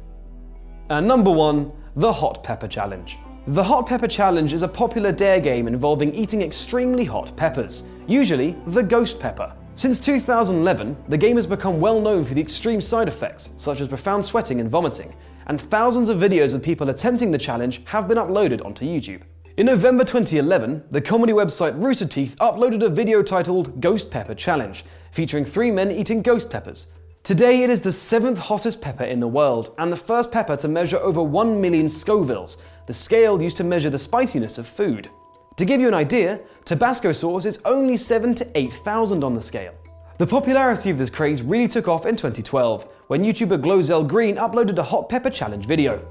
And number one, the Hot Pepper Challenge. The Hot Pepper Challenge is a popular dare game involving eating extremely hot peppers, usually the ghost pepper. Since 2011, the game has become well known for the extreme side effects, such as profound sweating and vomiting, and thousands of videos of people attempting the challenge have been uploaded onto YouTube. In November 2011, the comedy website Rooster Teeth uploaded a video titled Ghost Pepper Challenge, featuring three men eating ghost peppers. Today, it is the seventh hottest pepper in the world, and the first pepper to measure over 1 million Scovilles, the scale used to measure the spiciness of food. To give you an idea, Tabasco sauce is only 7 to 8,000 on the scale. The popularity of this craze really took off in 2012, when YouTuber Glozell Green uploaded a hot pepper challenge video.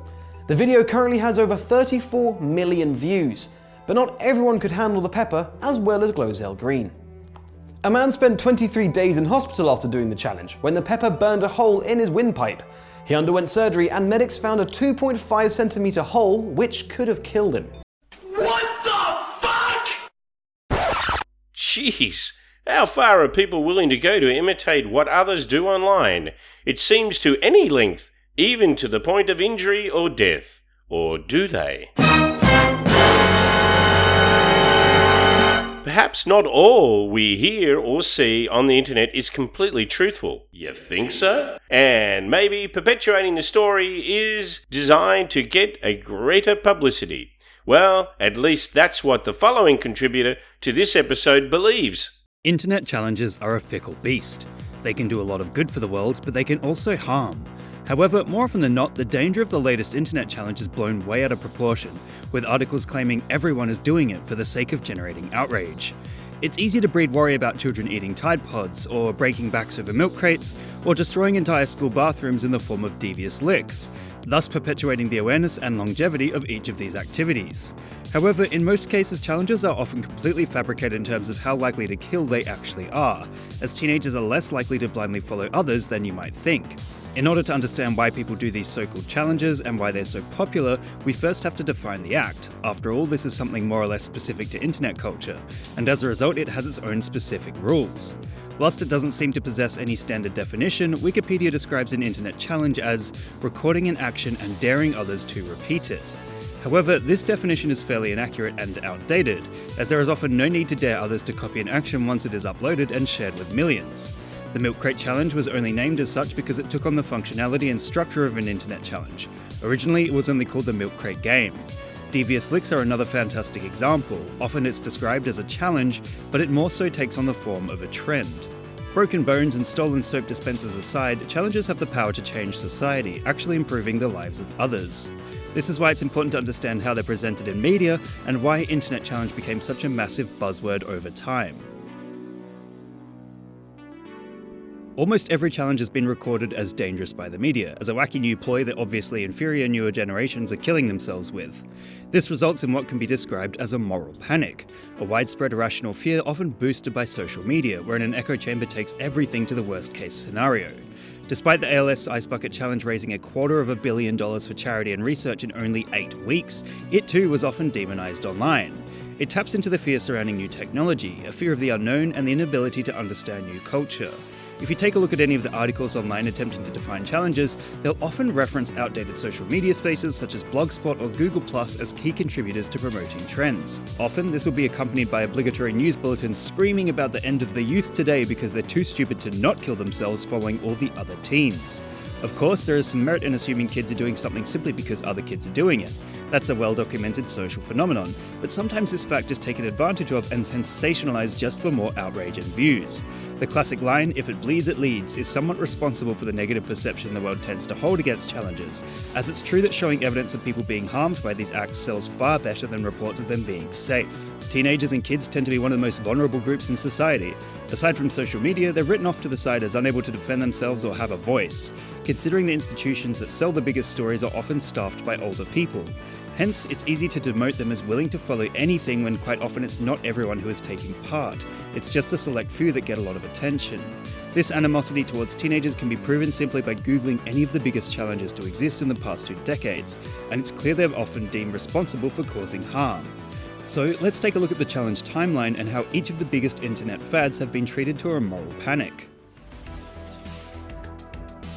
The video currently has over 34 million views, but not everyone could handle the pepper as well as Glozell Green. A man spent 23 days in hospital after doing the challenge when the pepper burned a hole in his windpipe. He underwent surgery and medics found a 2.5 centimeter hole which could have killed him. What the fuck? Jeez, how far are people willing to go to imitate what others do online? It seems to any length, even to the point of injury or death. Or do they? Perhaps not all we hear or see on the internet is completely truthful. You think so? And maybe perpetuating the story is designed to get a greater publicity. Well, at least that's what the following contributor to this episode believes. Internet challenges are a fickle beast. They can do a lot of good for the world, but they can also harm. However, more often than not, the danger of the latest internet challenge is blown way out of proportion, with articles claiming everyone is doing it for the sake of generating outrage. It's easy to breed worry about children eating Tide Pods, or breaking backs over milk crates, or destroying entire school bathrooms in the form of devious licks, thus perpetuating the awareness and longevity of each of these activities. However, in most cases, challenges are often completely fabricated in terms of how likely to kill they actually are, as teenagers are less likely to blindly follow others than you might think. In order to understand why people do these so called challenges and why they're so popular, we first have to define the act. After all, this is something more or less specific to internet culture, and as a result, it has its own specific rules. Whilst it doesn't seem to possess any standard definition, Wikipedia describes an internet challenge as recording an action and daring others to repeat it. However, this definition is fairly inaccurate and outdated, as there is often no need to dare others to copy an action once it is uploaded and shared with millions. The Milk Crate Challenge was only named as such because it took on the functionality and structure of an internet challenge. Originally, it was only called the Milk Crate Game. Devious licks are another fantastic example. Often it's described as a challenge, but it more so takes on the form of a trend. Broken bones and stolen soap dispensers aside, challenges have the power to change society, actually improving the lives of others. This is why it's important to understand how they're presented in media and why Internet Challenge became such a massive buzzword over time. Almost every challenge has been recorded as dangerous by the media, as a wacky new ploy that obviously inferior newer generations are killing themselves with. This results in what can be described as a moral panic, a widespread irrational fear often boosted by social media, wherein an echo chamber takes everything to the worst case scenario. Despite the ALS Ice Bucket Challenge raising a quarter of a billion dollars for charity and research in only eight weeks, it too was often demonized online. It taps into the fear surrounding new technology, a fear of the unknown, and the inability to understand new culture. If you take a look at any of the articles online attempting to define challenges, they'll often reference outdated social media spaces such as Blogspot or Google Plus as key contributors to promoting trends. Often, this will be accompanied by obligatory news bulletins screaming about the end of the youth today because they're too stupid to not kill themselves following all the other teens. Of course, there is some merit in assuming kids are doing something simply because other kids are doing it. That's a well documented social phenomenon, but sometimes this fact is taken advantage of and sensationalized just for more outrage and views. The classic line, if it bleeds, it leads, is somewhat responsible for the negative perception the world tends to hold against challenges, as it's true that showing evidence of people being harmed by these acts sells far better than reports of them being safe. Teenagers and kids tend to be one of the most vulnerable groups in society. Aside from social media, they're written off to the side as unable to defend themselves or have a voice, considering the institutions that sell the biggest stories are often staffed by older people. Hence, it's easy to demote them as willing to follow anything when quite often it's not everyone who is taking part. It's just a select few that get a lot of attention. This animosity towards teenagers can be proven simply by Googling any of the biggest challenges to exist in the past two decades, and it's clear they're often deemed responsible for causing harm. So let's take a look at the challenge timeline and how each of the biggest internet fads have been treated to a moral panic.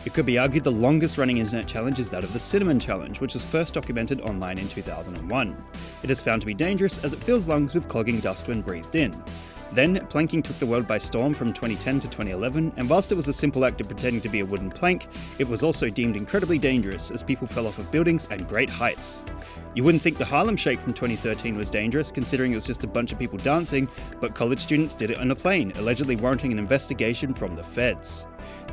It could be argued the longest running internet challenge is that of the Cinnamon Challenge, which was first documented online in 2001. It is found to be dangerous as it fills lungs with clogging dust when breathed in. Then, planking took the world by storm from 2010 to 2011, and whilst it was a simple act of pretending to be a wooden plank, it was also deemed incredibly dangerous as people fell off of buildings and great heights. You wouldn't think the Harlem Shake from 2013 was dangerous, considering it was just a bunch of people dancing, but college students did it on a plane, allegedly warranting an investigation from the feds.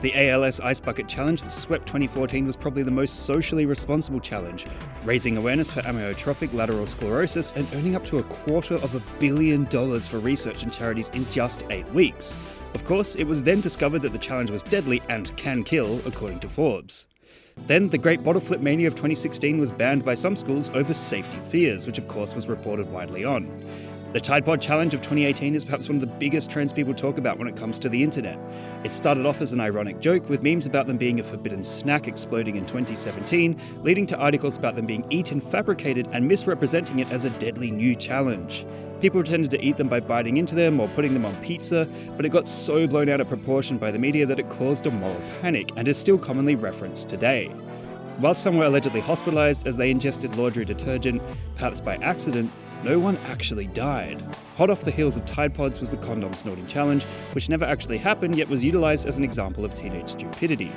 The ALS Ice Bucket Challenge that swept 2014 was probably the most socially responsible challenge, raising awareness for amyotrophic lateral sclerosis and earning up to a quarter of a billion dollars for research and charities in just eight weeks. Of course, it was then discovered that the challenge was deadly and can kill, according to Forbes. Then, the Great Bottle Flip Mania of 2016 was banned by some schools over safety fears, which of course was reported widely on. The Tide Pod Challenge of 2018 is perhaps one of the biggest trends people talk about when it comes to the internet. It started off as an ironic joke, with memes about them being a forbidden snack exploding in 2017, leading to articles about them being eaten, fabricated, and misrepresenting it as a deadly new challenge. People pretended to eat them by biting into them or putting them on pizza, but it got so blown out of proportion by the media that it caused a moral panic and is still commonly referenced today. While some were allegedly hospitalized as they ingested laundry detergent, perhaps by accident, no one actually died. Hot off the heels of Tide Pods was the condom snorting challenge, which never actually happened yet was utilized as an example of teenage stupidity.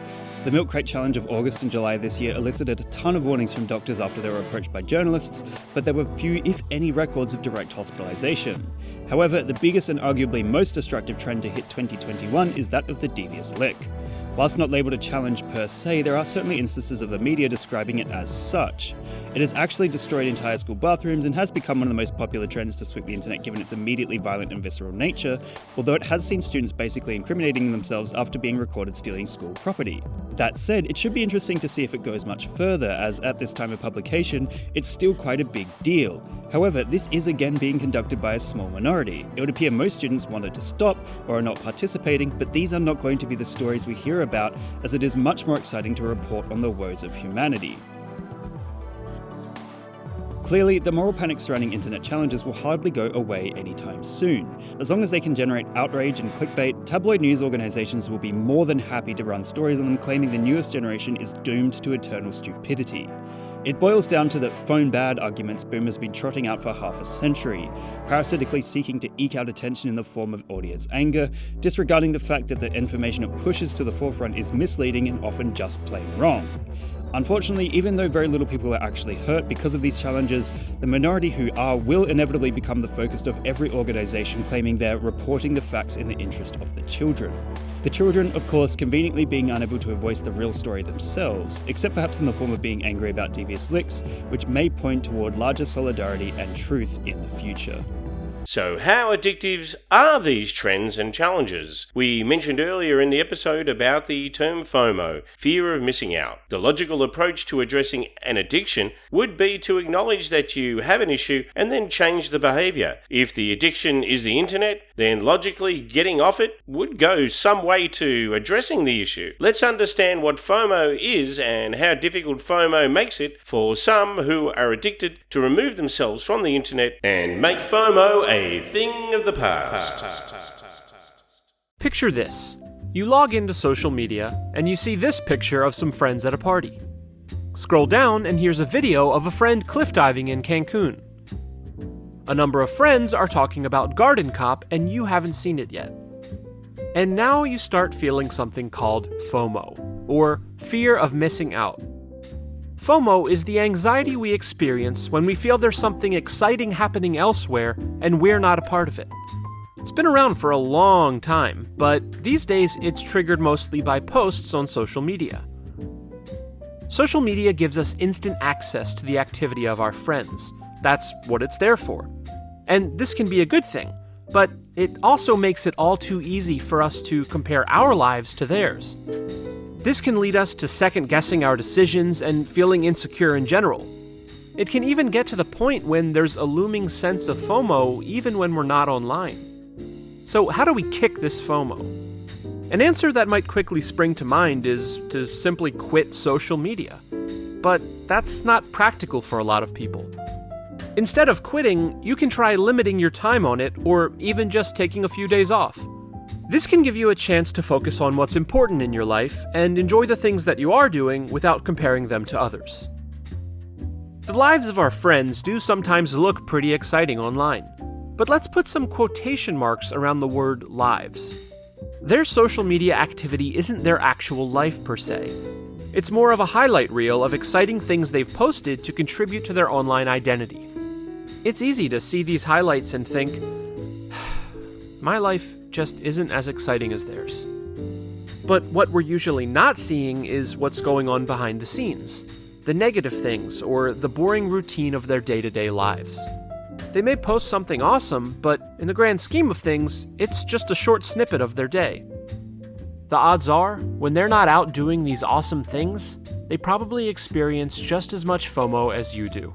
The Milk Crate Challenge of August and July this year elicited a ton of warnings from doctors after they were approached by journalists, but there were few, if any, records of direct hospitalization. However, the biggest and arguably most destructive trend to hit 2021 is that of the devious lick. Whilst not labelled a challenge per se, there are certainly instances of the media describing it as such. It has actually destroyed entire school bathrooms and has become one of the most popular trends to sweep the internet given its immediately violent and visceral nature, although it has seen students basically incriminating themselves after being recorded stealing school property. That said, it should be interesting to see if it goes much further, as at this time of publication, it's still quite a big deal. However, this is again being conducted by a small minority. It would appear most students wanted to stop or are not participating, but these are not going to be the stories we hear about, as it is much more exciting to report on the woes of humanity. Clearly, the moral panic surrounding internet challenges will hardly go away anytime soon. As long as they can generate outrage and clickbait, tabloid news organizations will be more than happy to run stories on them claiming the newest generation is doomed to eternal stupidity. It boils down to the phone bad arguments boomers have been trotting out for half a century, parasitically seeking to eke out attention in the form of audience anger, disregarding the fact that the information it pushes to the forefront is misleading and often just plain wrong. Unfortunately, even though very little people are actually hurt because of these challenges, the minority who are will inevitably become the focus of every organisation claiming they're reporting the facts in the interest of the children. The children, of course, conveniently being unable to voice the real story themselves, except perhaps in the form of being angry about devious licks, which may point toward larger solidarity and truth in the future. So, how addictive are these trends and challenges? We mentioned earlier in the episode about the term FOMO, fear of missing out. The logical approach to addressing an addiction would be to acknowledge that you have an issue and then change the behavior. If the addiction is the internet, then logically getting off it would go some way to addressing the issue. Let's understand what FOMO is and how difficult FOMO makes it for some who are addicted to remove themselves from the internet and make FOMO a thing of the past. Picture this. You log into social media and you see this picture of some friends at a party. Scroll down and here's a video of a friend cliff diving in Cancun. A number of friends are talking about Garden Cop and you haven't seen it yet. And now you start feeling something called FOMO, or fear of missing out. FOMO is the anxiety we experience when we feel there's something exciting happening elsewhere and we're not a part of it. It's been around for a long time, but these days it's triggered mostly by posts on social media. Social media gives us instant access to the activity of our friends. That's what it's there for. And this can be a good thing, but it also makes it all too easy for us to compare our lives to theirs. This can lead us to second guessing our decisions and feeling insecure in general. It can even get to the point when there's a looming sense of FOMO even when we're not online. So, how do we kick this FOMO? An answer that might quickly spring to mind is to simply quit social media. But that's not practical for a lot of people. Instead of quitting, you can try limiting your time on it or even just taking a few days off. This can give you a chance to focus on what's important in your life and enjoy the things that you are doing without comparing them to others. The lives of our friends do sometimes look pretty exciting online, but let's put some quotation marks around the word lives. Their social media activity isn't their actual life per se. It's more of a highlight reel of exciting things they've posted to contribute to their online identity. It's easy to see these highlights and think, my life just isn't as exciting as theirs. But what we're usually not seeing is what's going on behind the scenes the negative things or the boring routine of their day to day lives. They may post something awesome, but in the grand scheme of things, it's just a short snippet of their day. The odds are, when they're not out doing these awesome things, they probably experience just as much FOMO as you do.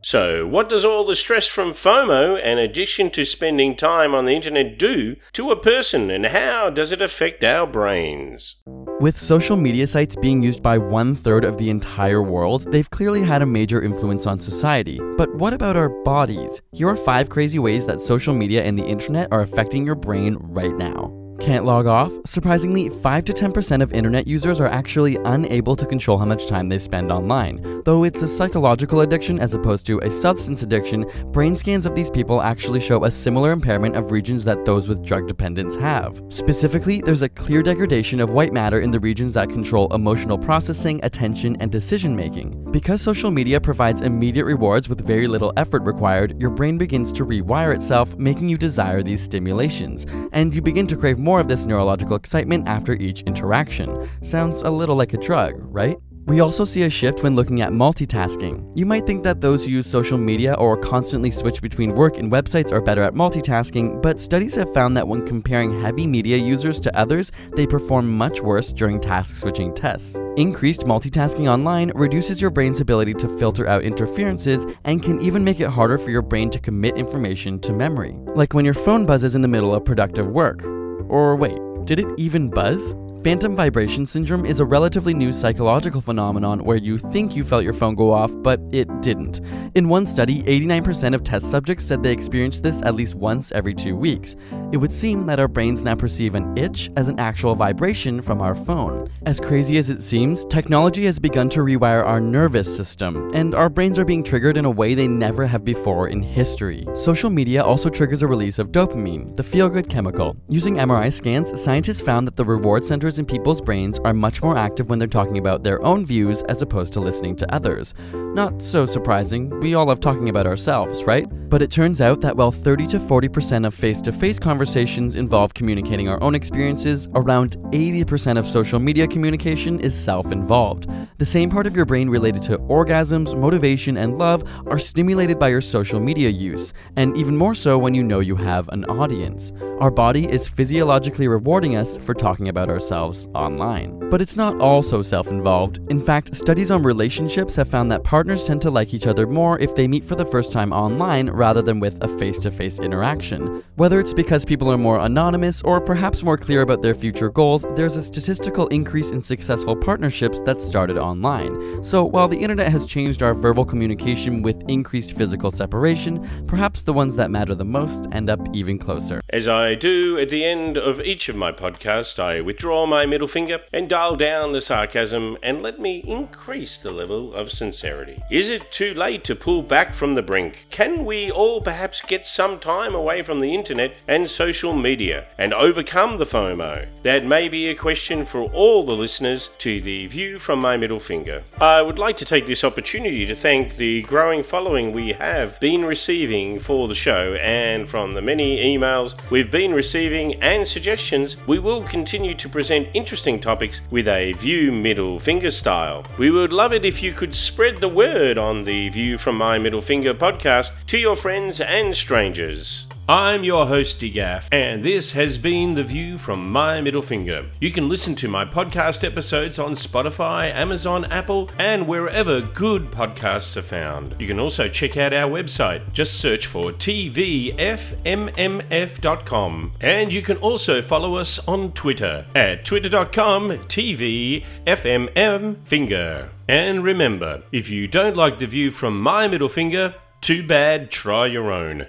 So, what does all the stress from FOMO and addiction to spending time on the internet do to a person, and how does it affect our brains? With social media sites being used by one third of the entire world, they've clearly had a major influence on society. But what about our bodies? Here are five crazy ways that social media and the internet are affecting your brain right now. Can't log off? Surprisingly, 5 to 10% of internet users are actually unable to control how much time they spend online. Though it's a psychological addiction as opposed to a substance addiction, brain scans of these people actually show a similar impairment of regions that those with drug dependence have. Specifically, there's a clear degradation of white matter in the regions that control emotional processing, attention, and decision making. Because social media provides immediate rewards with very little effort required, your brain begins to rewire itself, making you desire these stimulations, and you begin to crave more more of this neurological excitement after each interaction. Sounds a little like a drug, right? We also see a shift when looking at multitasking. You might think that those who use social media or constantly switch between work and websites are better at multitasking, but studies have found that when comparing heavy media users to others, they perform much worse during task switching tests. Increased multitasking online reduces your brain's ability to filter out interferences and can even make it harder for your brain to commit information to memory. Like when your phone buzzes in the middle of productive work. Or wait, did it even buzz? Phantom vibration syndrome is a relatively new psychological phenomenon where you think you felt your phone go off, but it didn't. In one study, 89% of test subjects said they experienced this at least once every two weeks. It would seem that our brains now perceive an itch as an actual vibration from our phone. As crazy as it seems, technology has begun to rewire our nervous system, and our brains are being triggered in a way they never have before in history. Social media also triggers a release of dopamine, the feel good chemical. Using MRI scans, scientists found that the reward centers in people's brains are much more active when they're talking about their own views as opposed to listening to others. Not so surprising, we all love talking about ourselves, right? But it turns out that while 30 to 40% of face to face conversations involve communicating our own experiences, around 80% of social media communication is self involved. The same part of your brain related to orgasms, motivation, and love are stimulated by your social media use, and even more so when you know you have an audience. Our body is physiologically rewarding us for talking about ourselves online. But it's not all so self involved. In fact, studies on relationships have found that partners tend to like each other more if they meet for the first time online rather than with a face to face interaction. Whether it's because people are more anonymous or perhaps more clear about their future goals, there's a statistical increase in successful partnerships that started online. So while the internet has changed our verbal communication with increased physical separation, perhaps the ones that matter the most end up even closer. As I do at the end of each of my podcasts, I withdraw my middle finger and dial down the sarcasm and let me increase the level of sincerity. Is it too late to pull back from the brink? Can we all perhaps get some time away from the internet and social media and overcome the FOMO? That may be a question for all the listeners to the view from my middle finger. I would like to take this opportunity to thank the growing following we have been receiving for the show and from the many emails we've been receiving and suggestions, we will continue to present interesting topics with a view middle finger style. We would love it if you could spread the word on the View from My Middle Finger podcast to your friends and strangers. I'm your host, DGAF, and this has been The View from My Middle Finger. You can listen to my podcast episodes on Spotify, Amazon, Apple, and wherever good podcasts are found. You can also check out our website. Just search for tvfmmf.com. And you can also follow us on Twitter at twitter.com tvfmmfinger. And remember, if you don't like The View from My Middle Finger, too bad, try your own.